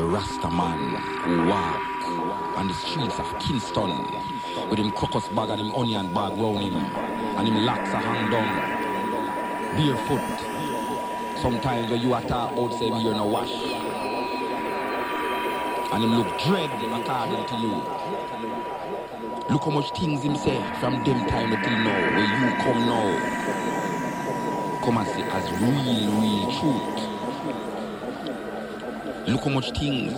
The Rasta man walk on the streets of Kingston with him crocus bag and him onion bag round him and him locks a hang down barefoot. Sometimes when you are talk about say you're no wash and him look dread according to you. Look how much things him say from them time until now, where you come now. Come and see as real, real truth. locomoting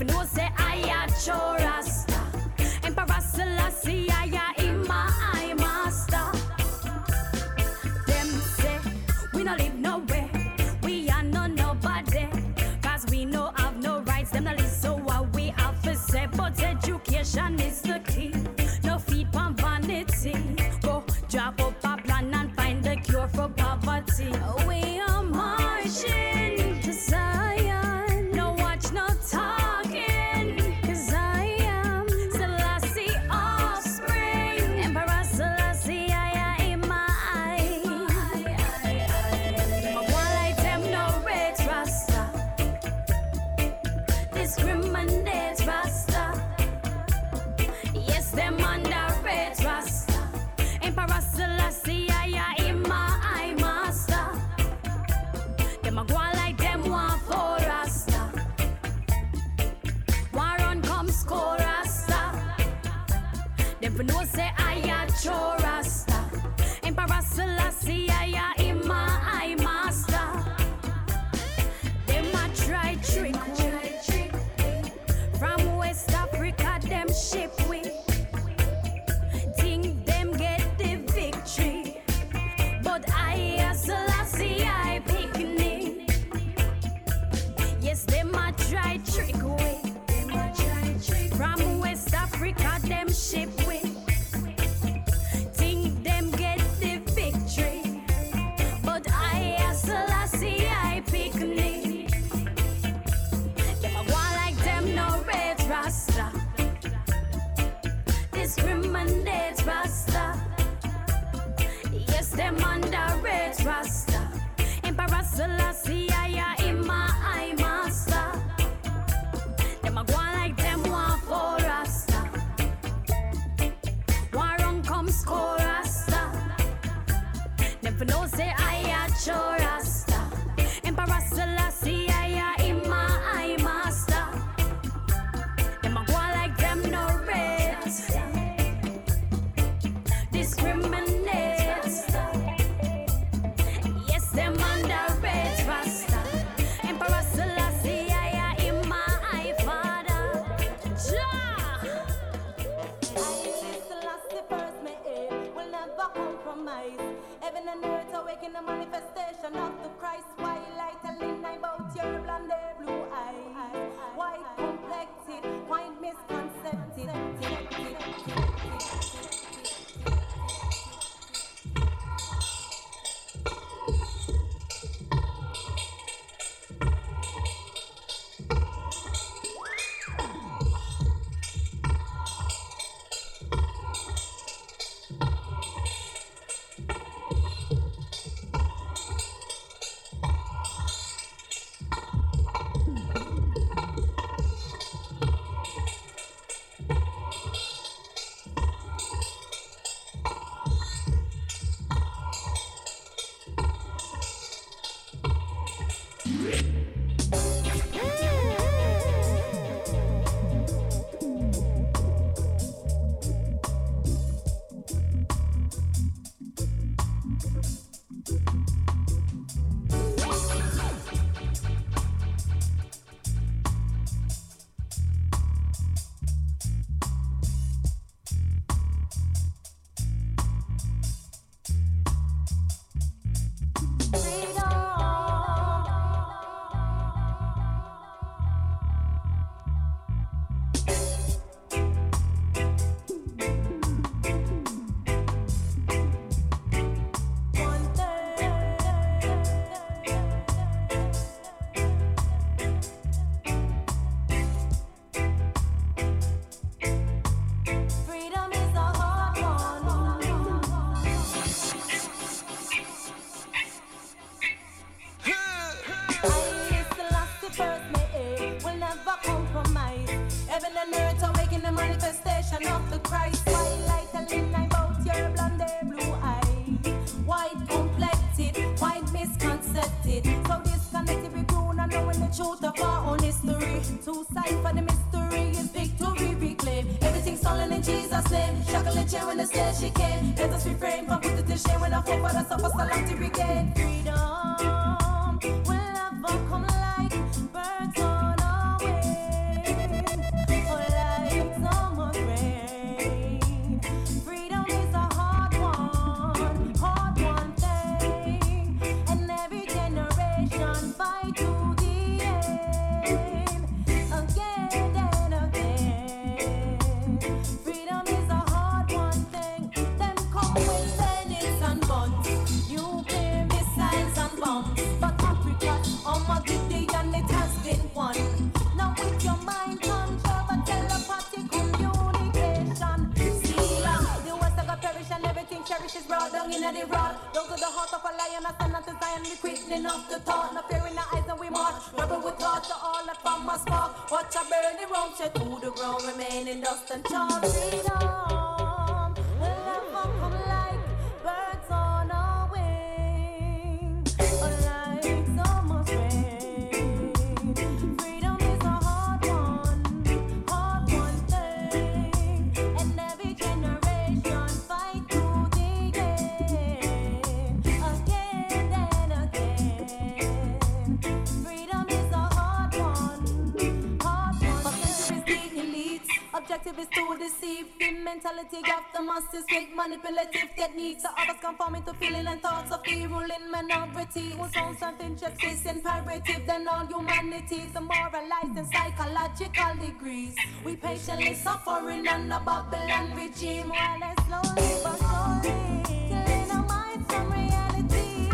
Look how much things ship with. Think them get the victory, masses with manipulative techniques. The others conforming to feeling and thoughts of the ruling minority who sound something just is imperative than all humanity. The moralized and psychological degrees. We patiently suffering under Babylon regime while they slowly but surely killing our minds from reality.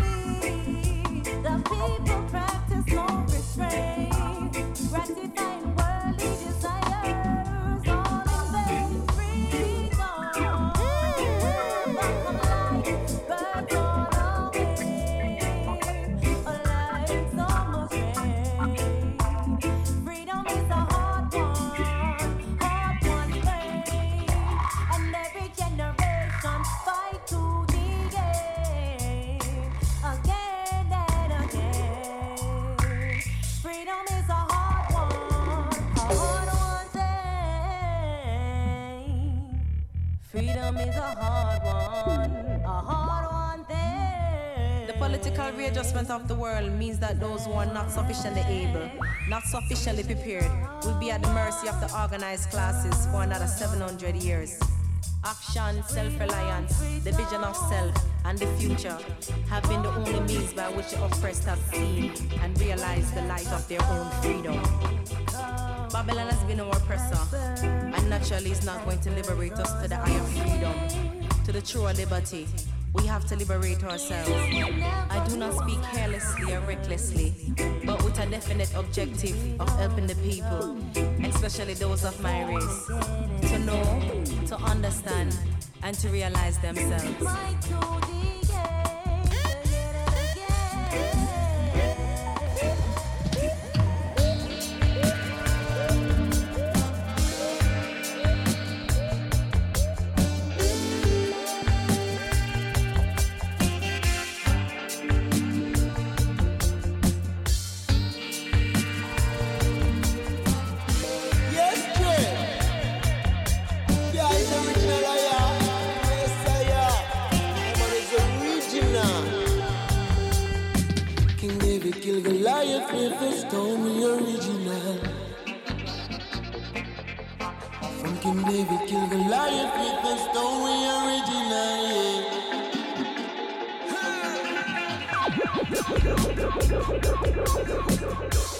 The people practice no restraint, gratifying Freedom is a hard one, a hard one thing. The political readjustment of the world means that those who are not sufficiently able, not sufficiently prepared, will be at the mercy of the organized classes for another 700 years. Action, self reliance, the vision of self, and the future have been the only means by which the oppressed have seen and realized the light of their own freedom. Babylon has been our oppressor, and naturally is not going to liberate us to the higher freedom, to the true liberty. We have to liberate ourselves. I do not speak carelessly or recklessly, but with a definite objective of helping the people, especially those of my race, to know, to understand, and to realize themselves. if it's only original. Funky David kill the lion if it's only original. Yeah.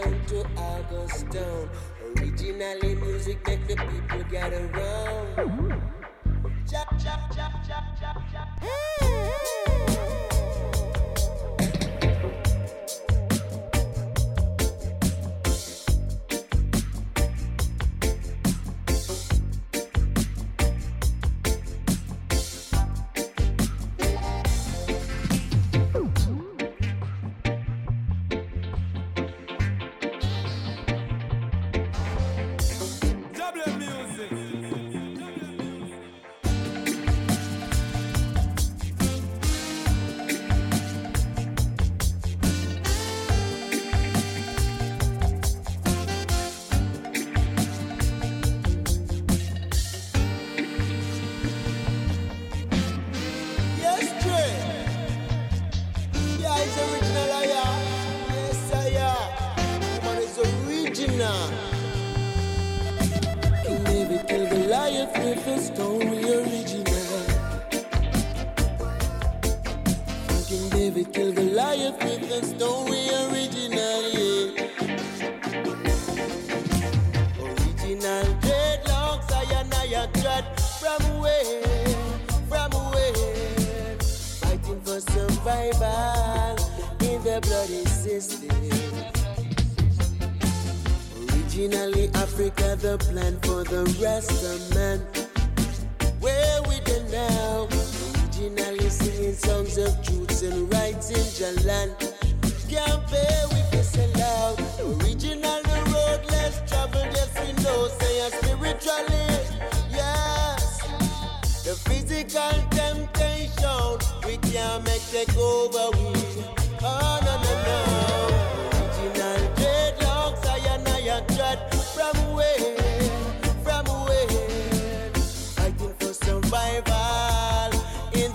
Down to August Town. Originally music make the people get around.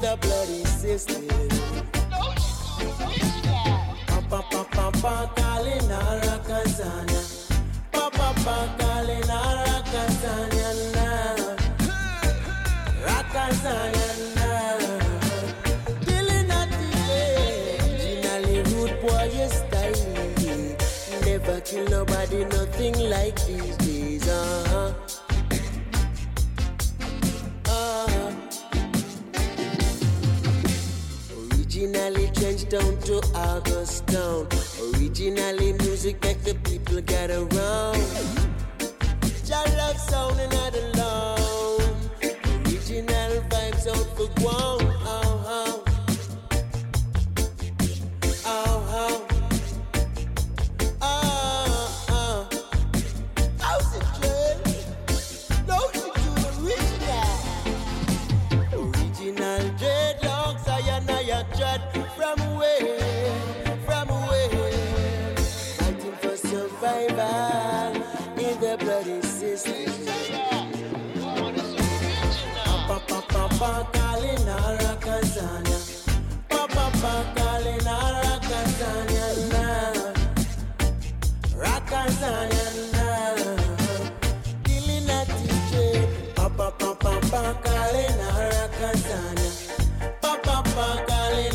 the bloody system. Papa papa calling ara Kazania. Papa papa calling ara Kazania Killing boy style. Never kill nobody, nothing like these days. Uh. Originally changed down to August Town. Originally music make the people get around. Your love sound and not alone. Original vibes out for one. pakale na Papa, sana, papapakale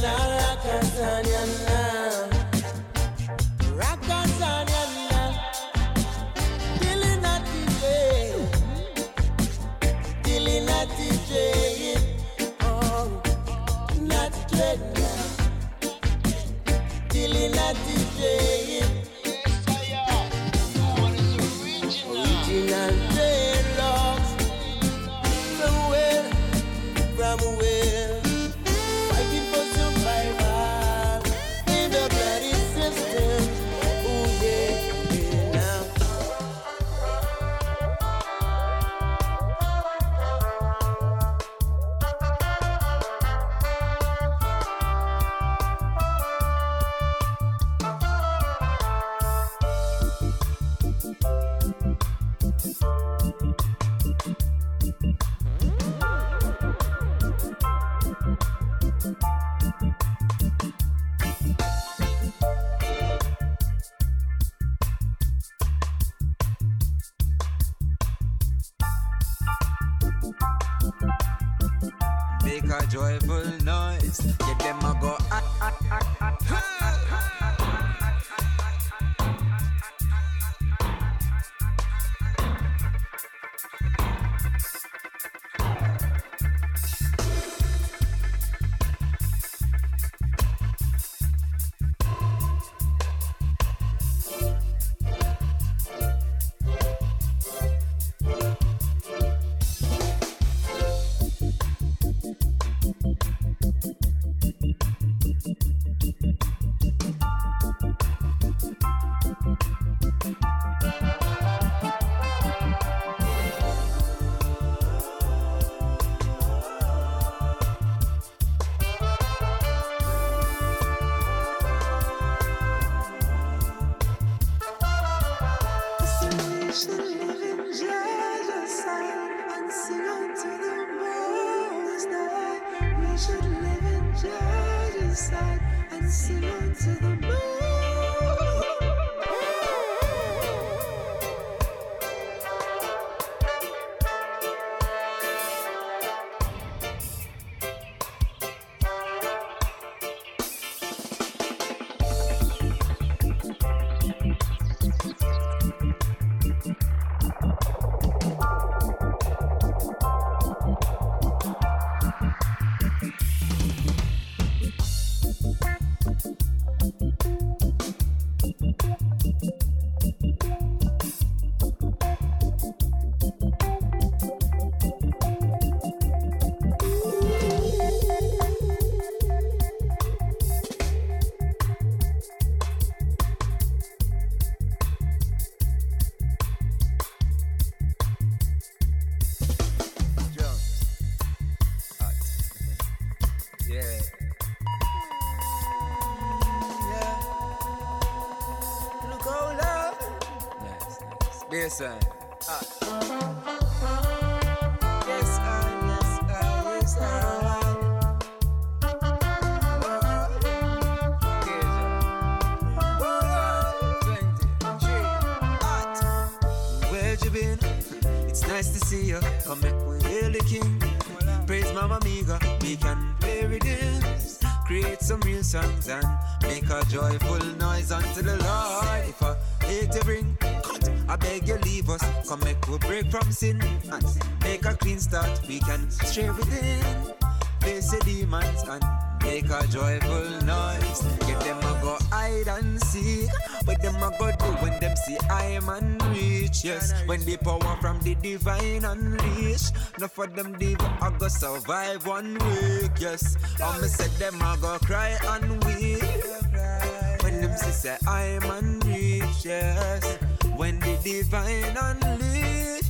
joyful noise. Yeah, them a go. Ah, ah, ah. Uh, you been? It's nice to see you. Come make we hail the king. Praise Mama Miga. We can play rhythms, create some real songs and make a joyful noise unto the Lord. If I hate to bring I beg you leave us. Come make we break from sin and make a clean start. We can stray within, face the demons and make a joyful noise. Get them a go hide and seek. What them a go do when them see I am unreached? Yes, when the power from the divine unleash. Enough of them diva I go survive one week. Yes, I'ma said them a go cry and weep. When them see say I am unreached. Yes, when the divine unleash.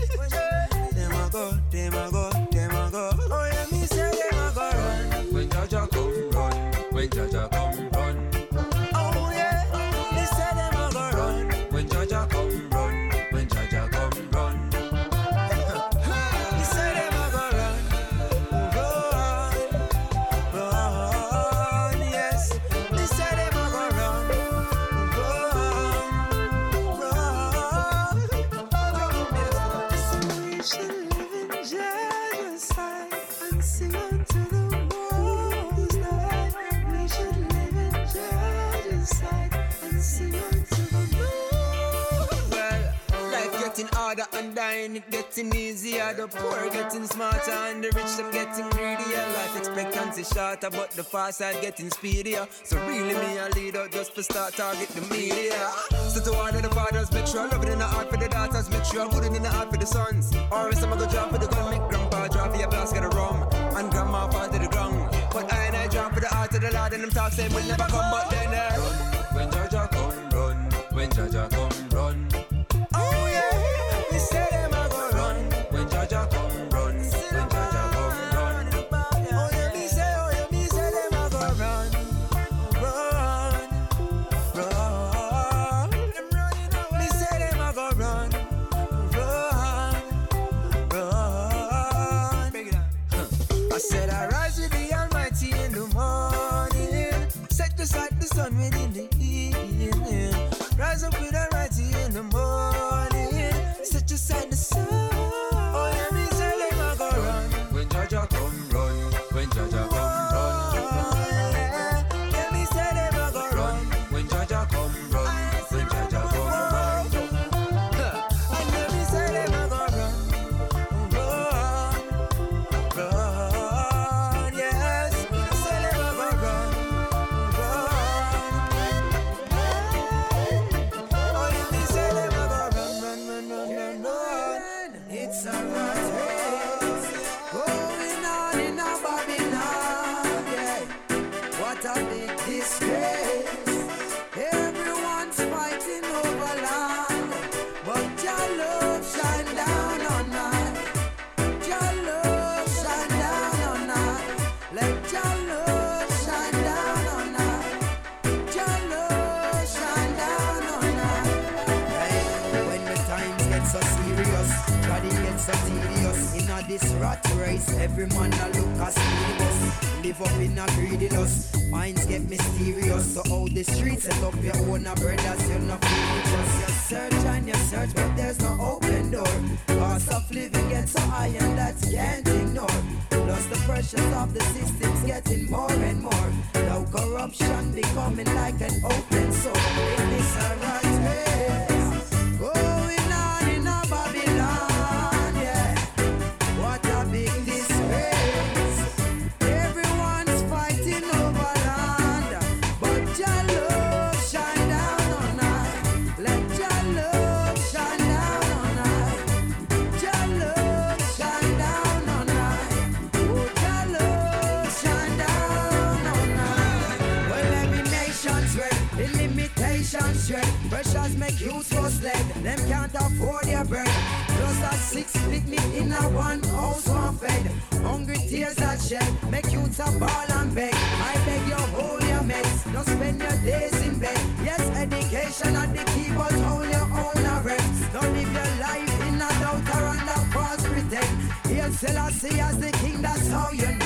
Them a go, them a go, them a go. Oh yeah, me say them a go run. When Jah Jah come run, when Jah Jah come and dying, it getting easier. The poor getting smarter and the rich them getting greedier. Life expectancy shorter, but the fast side getting speedier. So really, me a leader just for start target the media. So to order the fathers, make sure love it in the heart for the daughters, make sure good in the heart for the sons. Or else I'm gonna drop for the gun, make grandpa drop for your basket of rum, and grandma fall to the ground. But I and I drop for the heart of the Lord, and them talk say will never come, but then uh, run when Jah Jah come run, when Jah Jah come said I rise with the Almighty in the morning, set aside the sun within the evening. Rise up with Almighty every man a look as serious. Live up in a greedy lust. Minds get mysterious. So how the streets set up your own a brothers, you're not just. You search and you search, but there's no open door. Cost of living gets so high and that can't ignore. Plus the pressures of the system's getting more and more. Now corruption becoming like an open sore. In this a Them can't afford their bread. Just a six picnic in a one house one bed. Hungry tears I shed. Make you a ball and beg. I beg you hold your mess. Don't spend your days in bed. Yes, education at the key, but hold your own arrests. Don't live your life in a doubt or under false pretend. Here, Selassie as the king, that's how you know.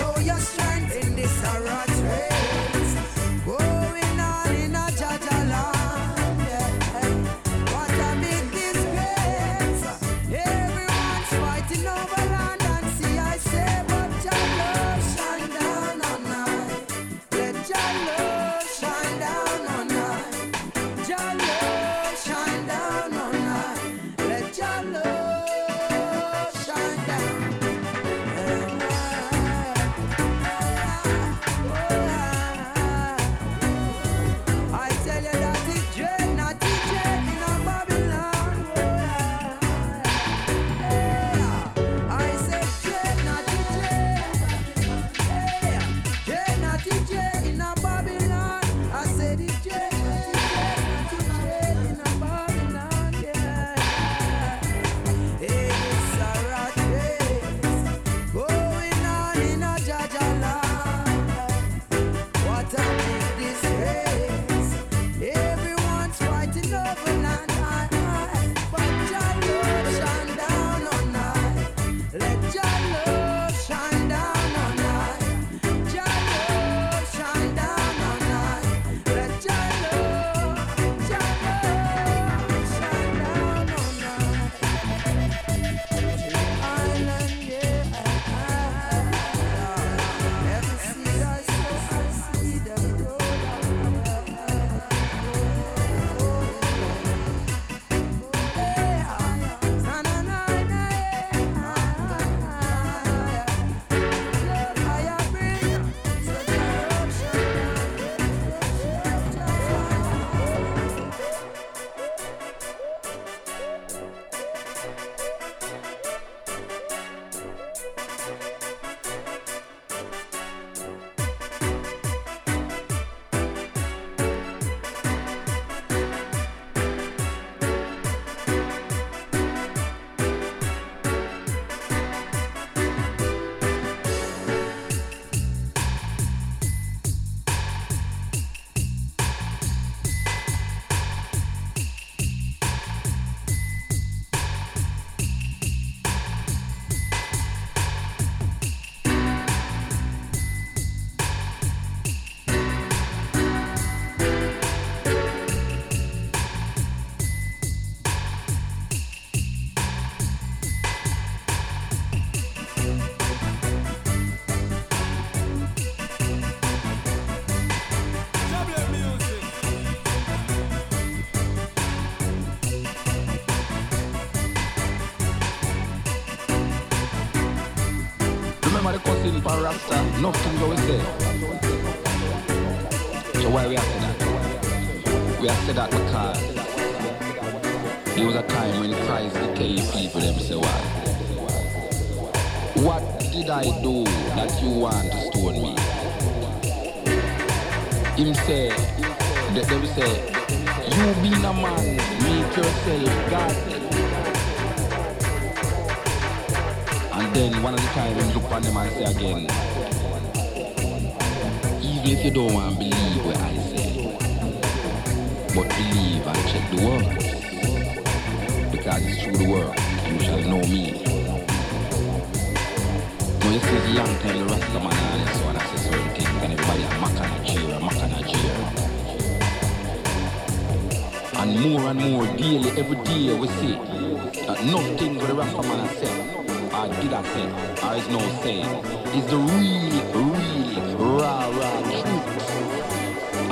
is the real, real, raw, raw truth.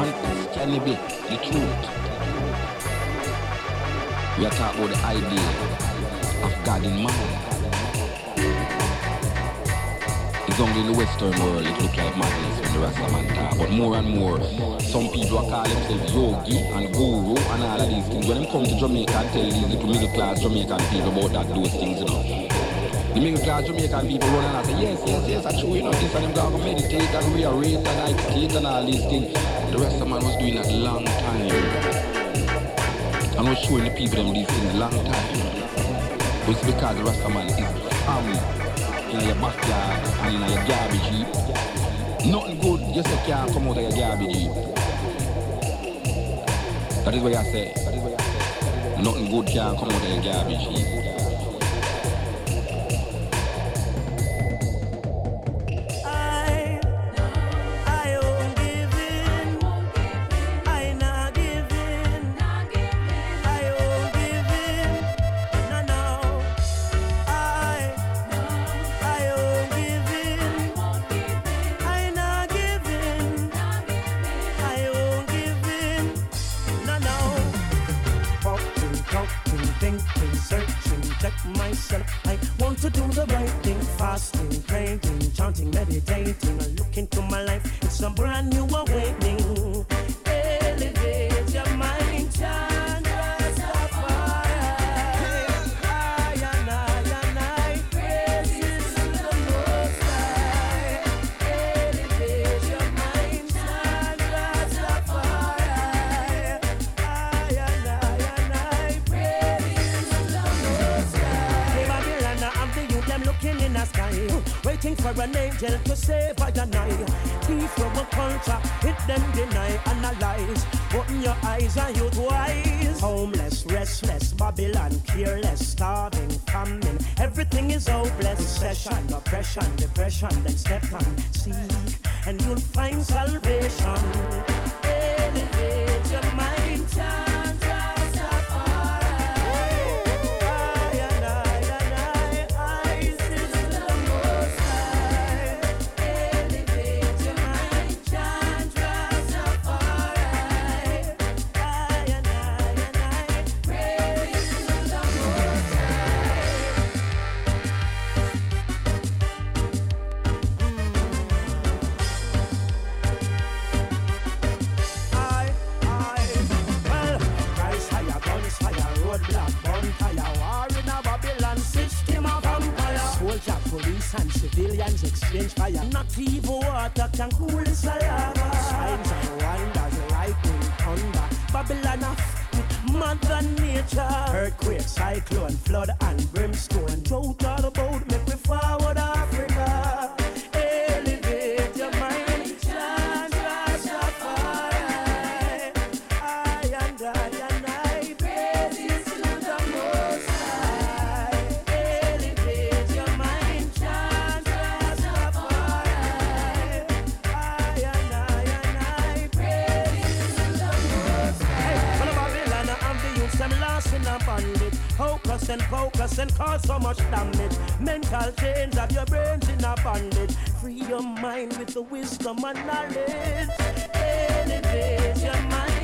And this can be the truth. We are talking about the idea of God in man. It's only in the Western world it looks like madness when the Rasta man talk. But more and more, some people are calling themselves yogi and guru and all of these things. When they come to Jamaica and tell these little middle class Jamaican people about that, those things, you know. The middle class Jamaican people running. and I say, yes, yes, yes, I true, you know, this and them go and meditate and rearrange and agitate and all these things. The Rasta man was doing that long time. I'm not showing the people them these things long time. It's because the Rasta man is family in your backyard and in your garbage heap. Nothing good just a car come out of your garbage heap. That is what I say. Nothing good can come out of your garbage heap. obsession, oppression, depression, then step on. and focus and cause so much damage. Mental chains have your brains in a bondage. Free your mind with the wisdom and knowledge. Elevate your mind.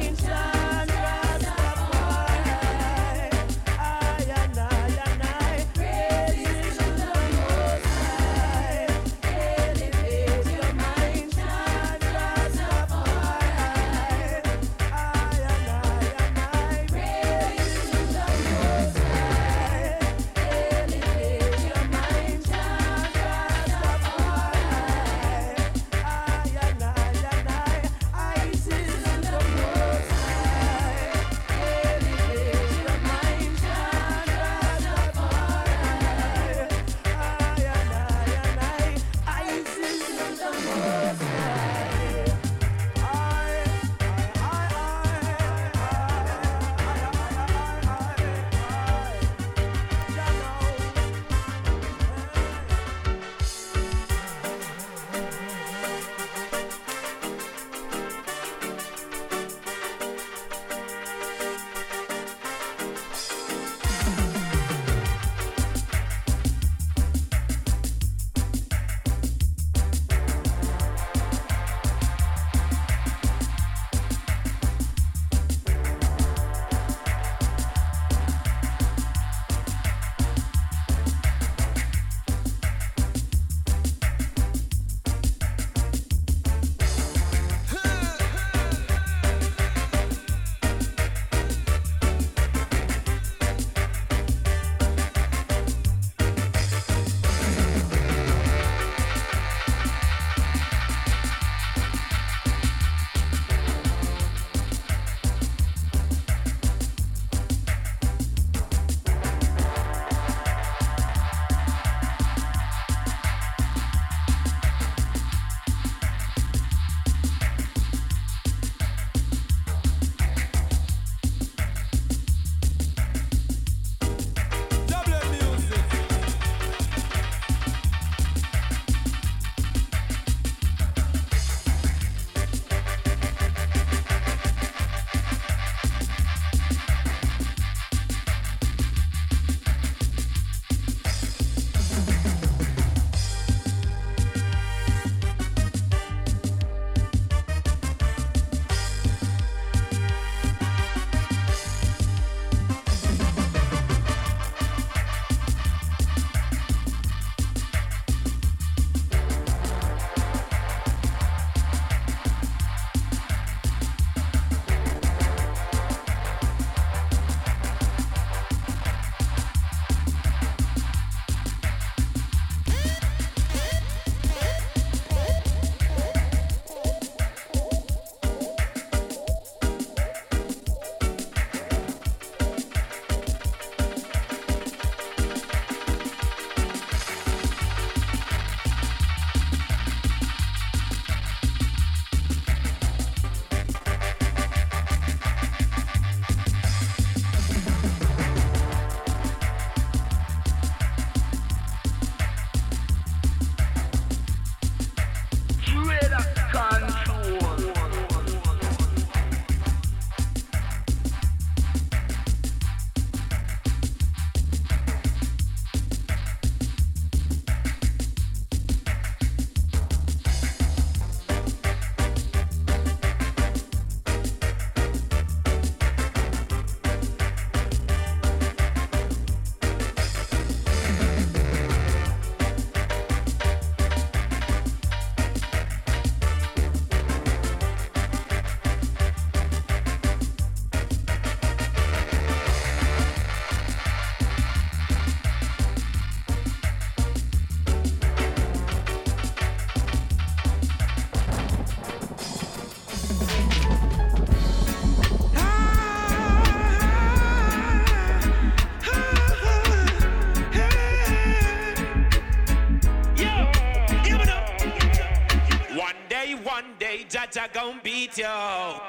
beat, yo.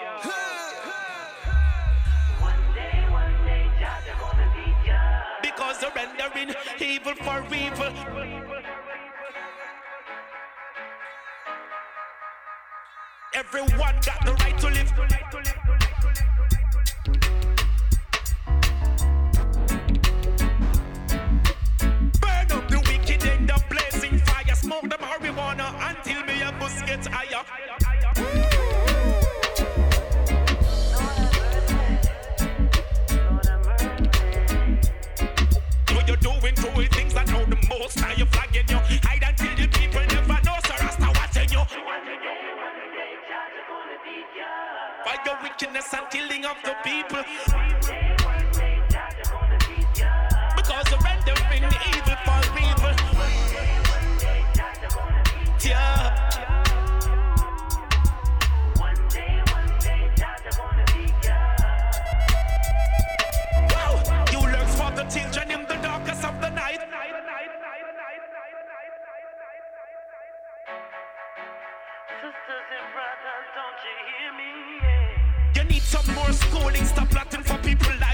Because surrendering evil for evil. Everyone got the right to live. Burn up the wicked in the blazing fire. Smoke the marijuana until me a get higher. that's killing of the people. Because the rendering evil for evil. Yeah. the children in the of the night. Sisters and brothers, don't you hear me? Stop plotting for people like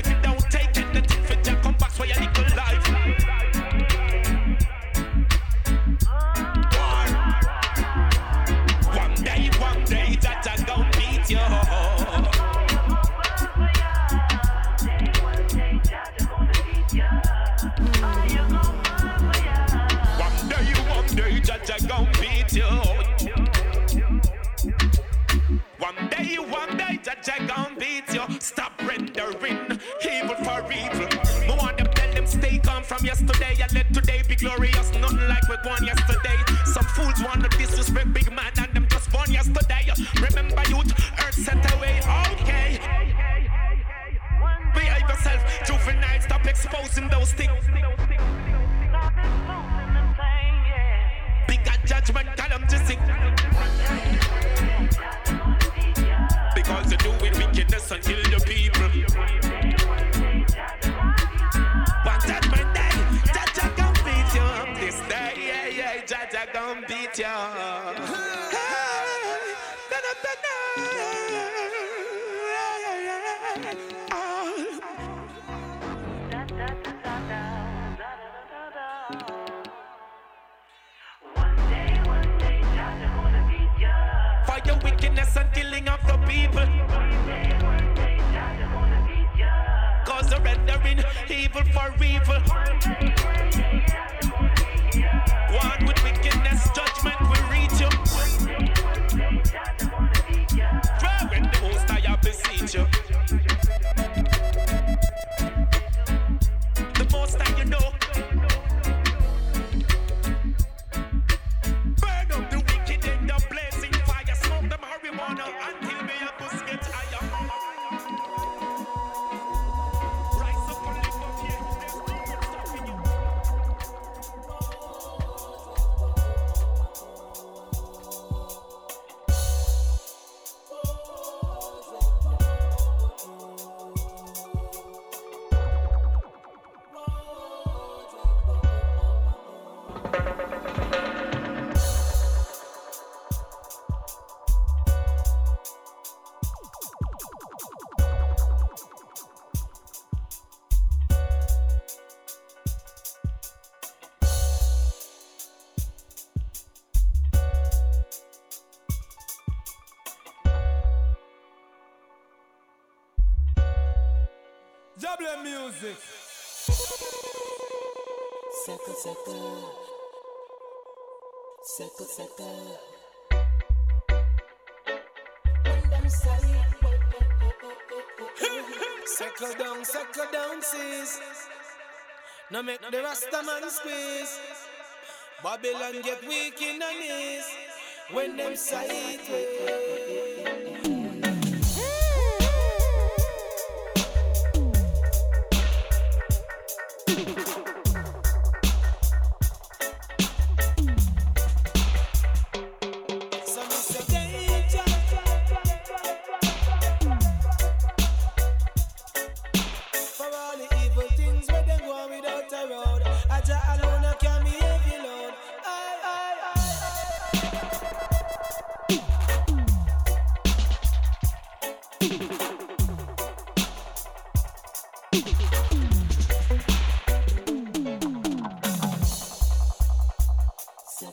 your wickedness and killing of the people. Cause the rendering evil for evil. One with wickedness, judgment will reach you. your dances. Now make the Rasta man squeeze. Babylon get weak in the knees when them sight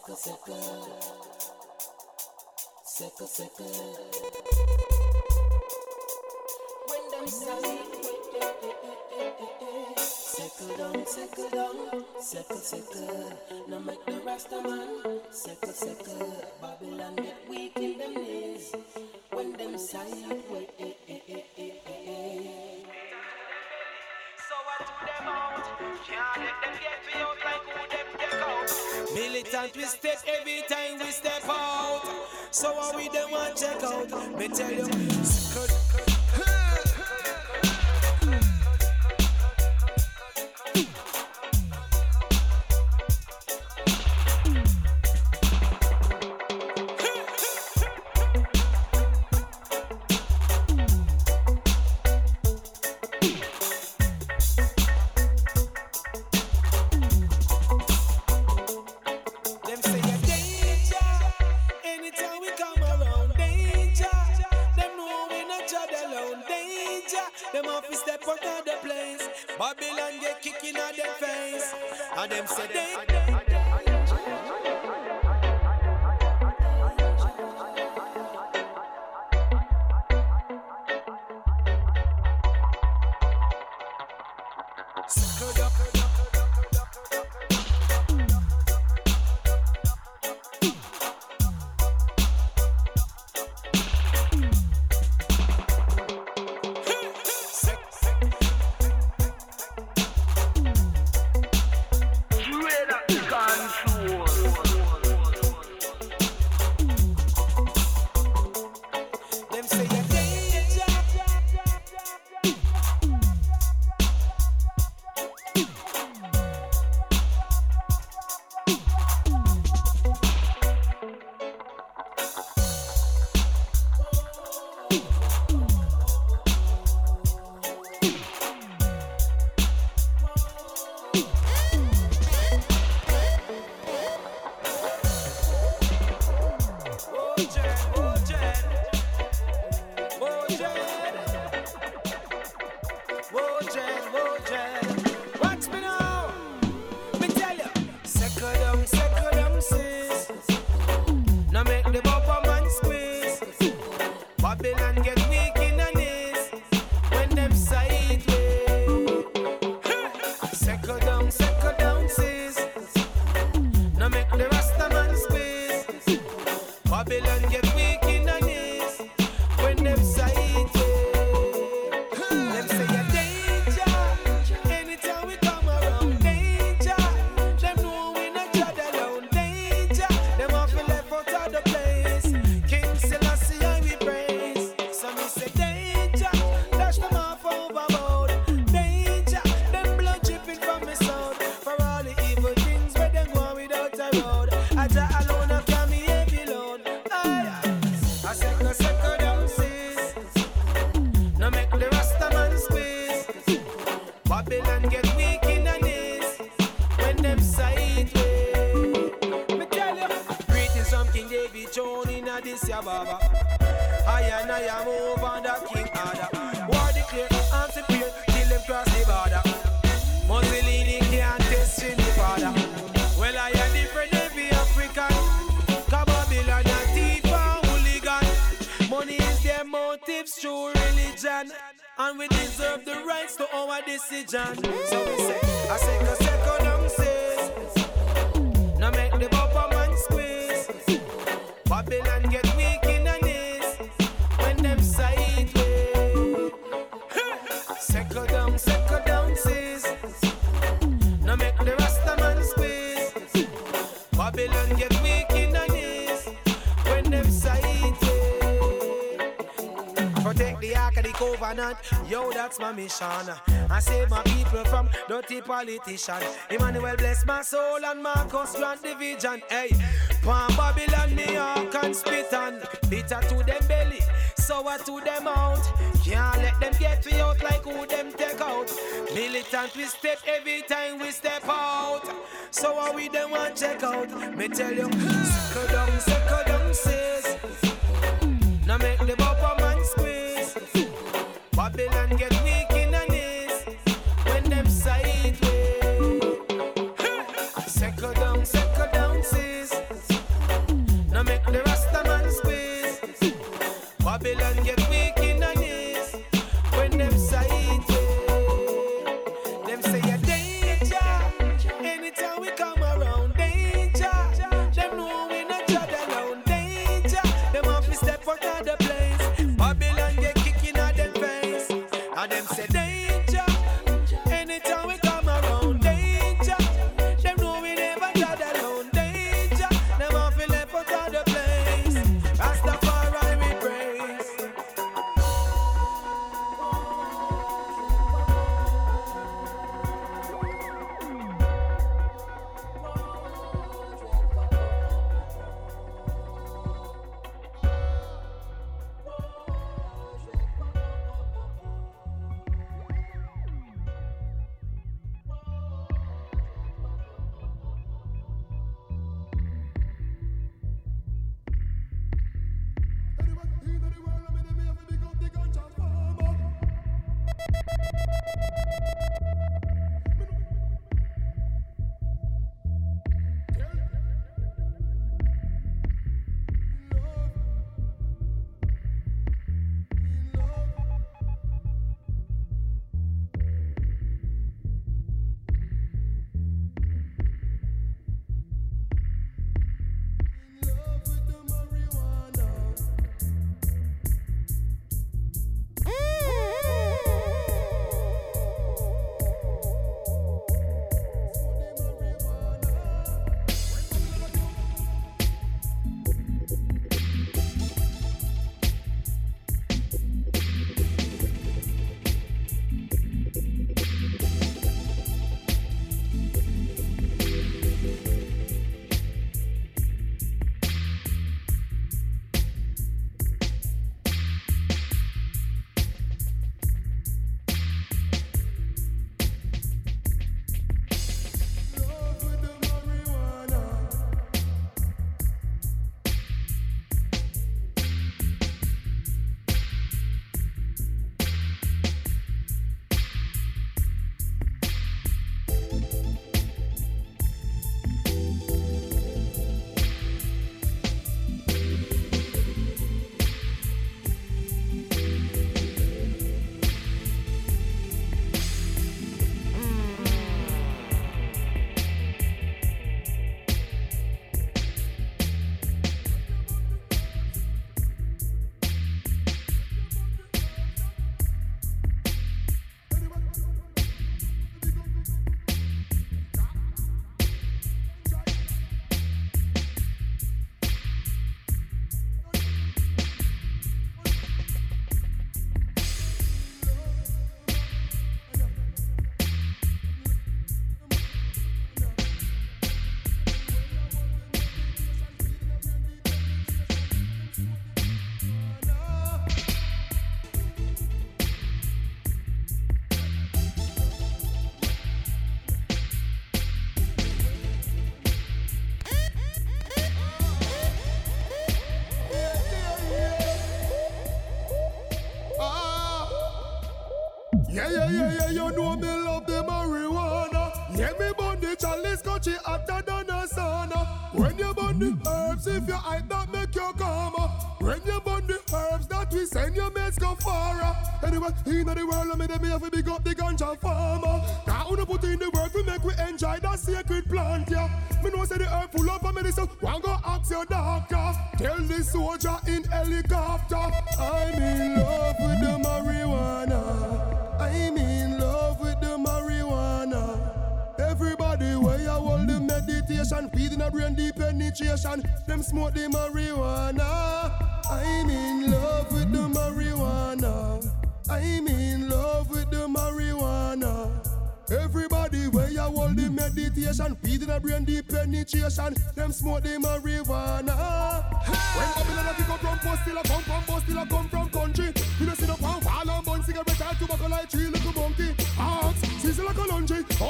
sickle, sickle, sickle, sickle. When them say, eh, eh, eh, sickle down, sickle down, sickle, sickle. Now make the rasta man, sickle, sickle. Babylon get weak in them knees. When them side. So I do them out, can't let them get me out like who they. Militant we step every time we step out. So what we them want check out? Me tell you, I save my people from dirty politician. Emmanuel bless my soul and Marcus grant division. Hey, from Babylon, me hawk and spit on. Bitter to them belly, sour to them out. Can't let them get me out like who them take out. Militant we step every time we step out. So what we them want check out? Me tell you, circle down, know me love the marijuana. Yeah, me burn the chalice, got you hotter than a. When you burn the herbs, if you hype that make you calmer. When you burn the herbs, that we send your mates go far. Anyway, in the world, I me them have to big up the ganja farmer. Now, wanna put in the work to make we enjoy that sacred plant, yeah. Me know say the herb full of a medicine. One go ask your doctor. Tell the soldier in helicopter. I'm in love with the a brain deep penetration. Them smoke the marijuana. I'm in love with the marijuana. I'm in love with the marijuana. Everybody where you hold the meditation, feeding a brain deep penetration. Them smoke the marijuana. When Babylon pick up from post, still a come from still a come from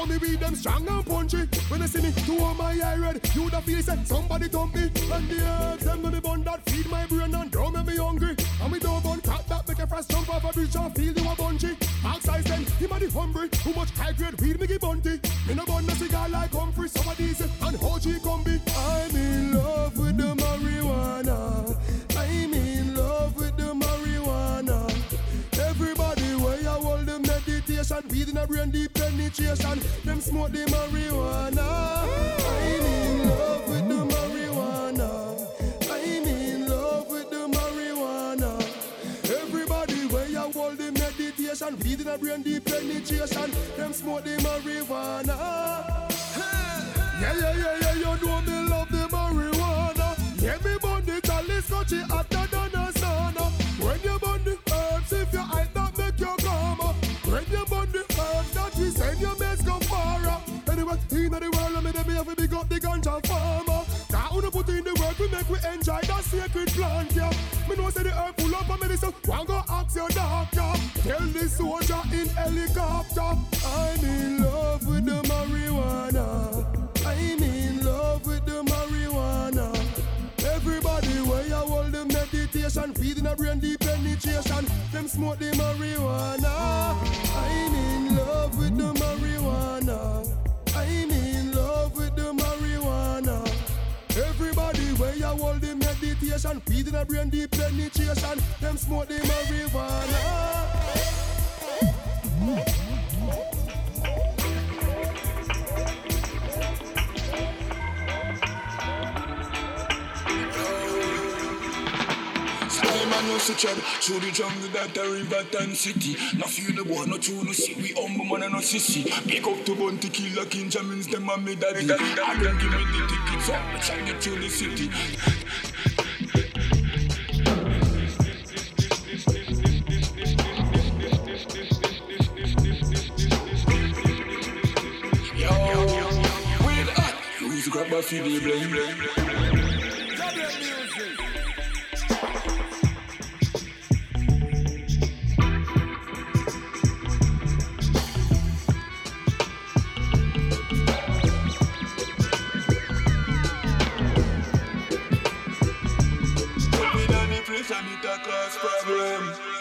All me weed them strong and punchy. When they see me, two on my eye red. You the feel say somebody thump me. And the herbs, them the bun that feed my brain and don't make me hungry. And me don't bun cat that make a fresh jump off a bridge and feel you a bunchy. Ox I send him a the hungry. Too much high grade weed me give bunty. Me no bun no cigar like Humphrey. Some of these and OG come be. I'm in love with the marijuana. I'm in weed in a brain deep penetration. Them smoke the marijuana. I'm in love with the marijuana. I'm in love with the marijuana. Everybody where you hold the meditation, meditation, feeding a brain deep penetration. Them smoke the marijuana. Yeah, yeah, yeah, yeah, you know me love the marijuana. Yeah, me burn the chalice, touch it we enjoy that sacred plant, yeah. Me know say the herb full of medicine. One go ask your doctor. Tell the soldier in helicopter. I'm in love with the marijuana. I'm in love with the marijuana. Everybody where you hold the meditation, feeding a brain deep penetration. Them smoke the marijuana. I'm in love with the marijuana. Everybody where you hold the meditation, feeding a brain deep penetration. Them smoke the marijuana. Style no see tread Through the jungle that a river and city. No feel the boy, no true, no see We humble man and no sissy. Pick up to bounty killer King Jammys Them a me daddy. I can give me the tickets up Let's get to the city. Yo, with that Use grab a feed the blame, blame, blame problem.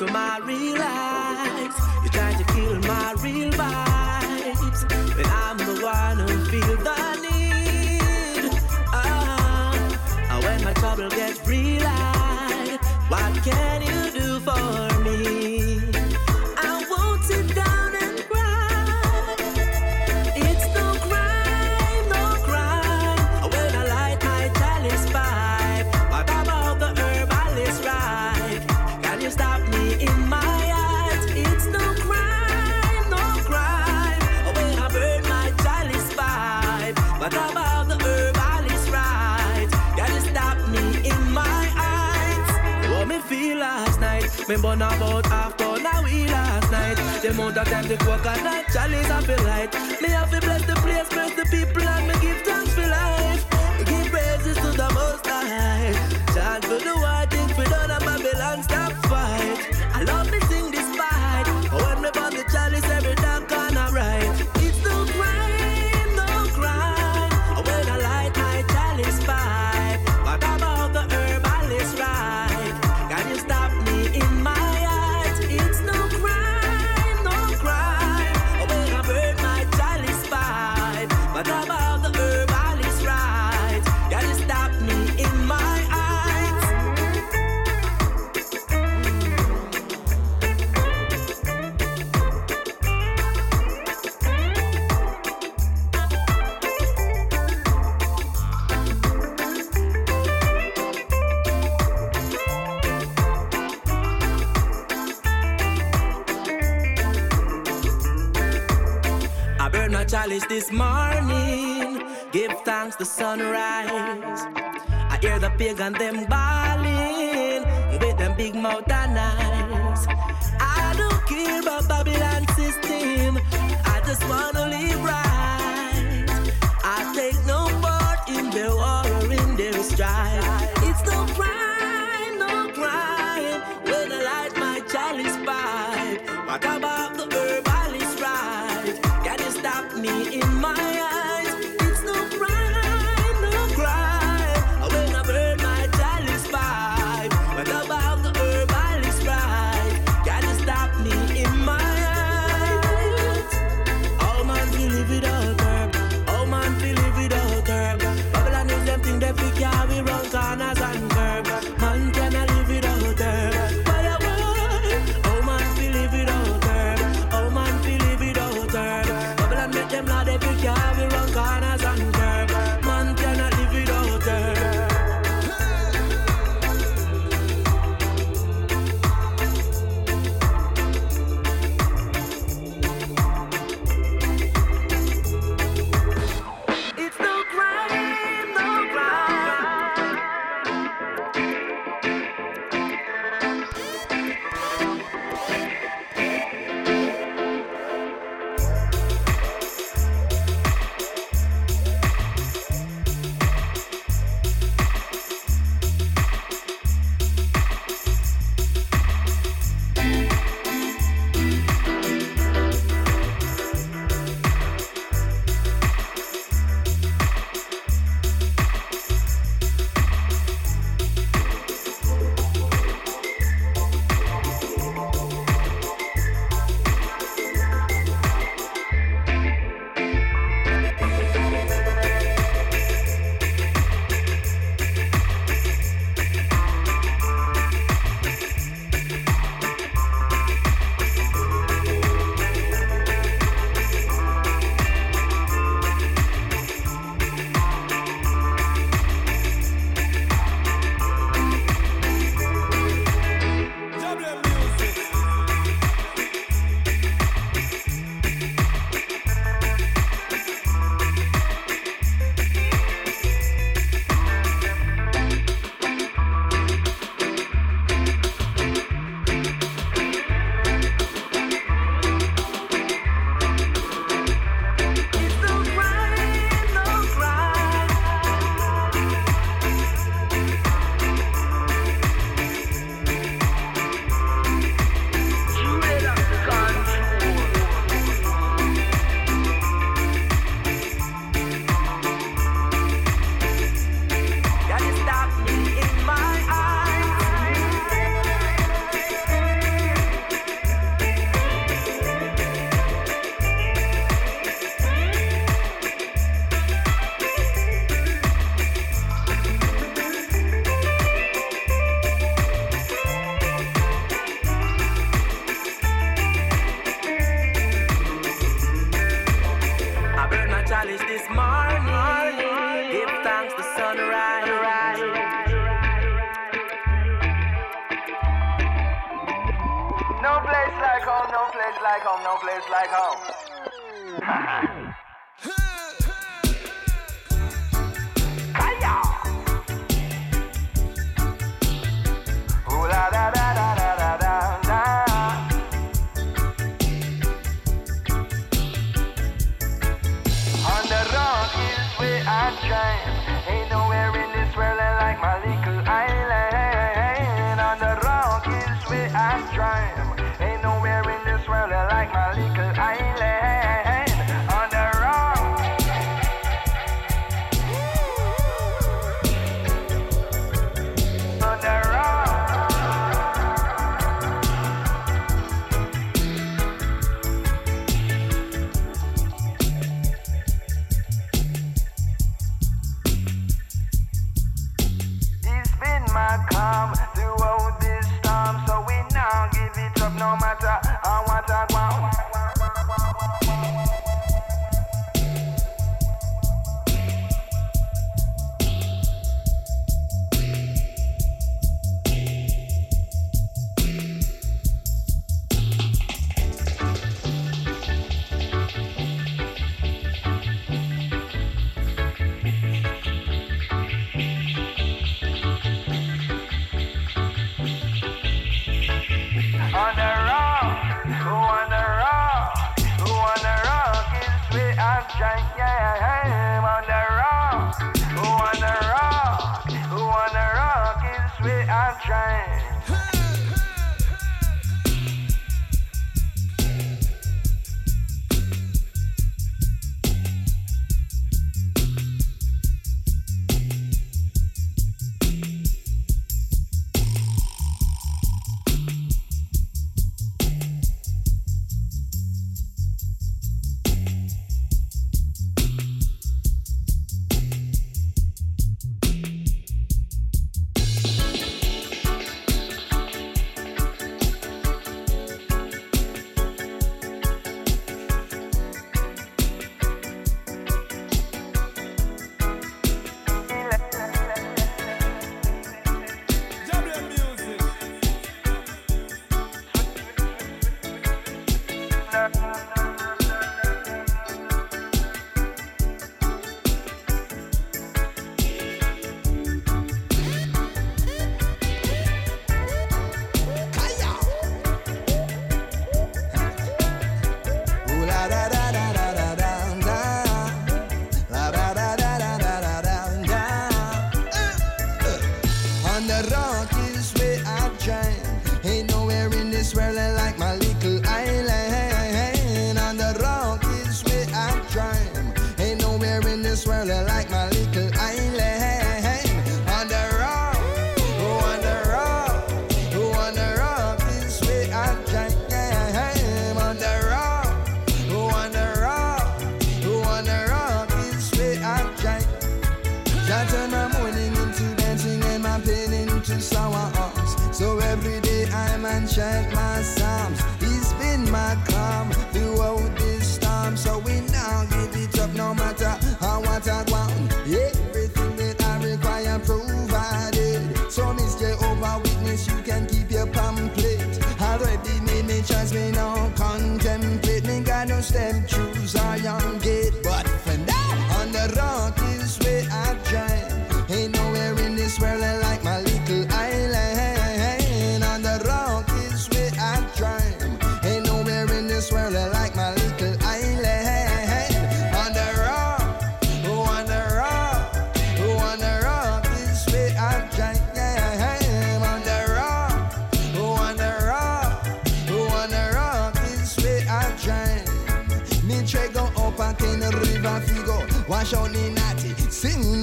to my real life. The amount of time the coconut chalice I feel light. Me have to bless the place, bless the people, and me give thanks for life. Give praises to the Most High. Chant for the white things we done and Babylon stop. And them balling with them big mouth and eyes. I don't care about Babylon system. I just wanna live right. I take no part in their war or in their strife. It's no crime, no crime when I light my chalice pipe.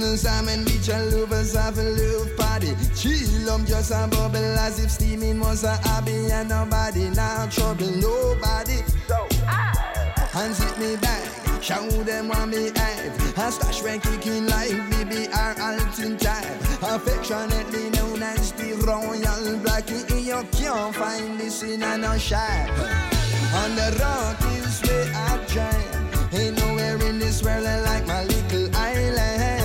zusammen mit your lovers have a little party. Chill, I'm just a bubble as if steaming was a hobby and nobody now trouble nobody. So, ah. hands hit me back. Show them what me have A stash when kicking like life BBR altin type Affectionately known as the royal black You can't find this in a no shop On the rock is where I try Ain't nowhere in this world like my little island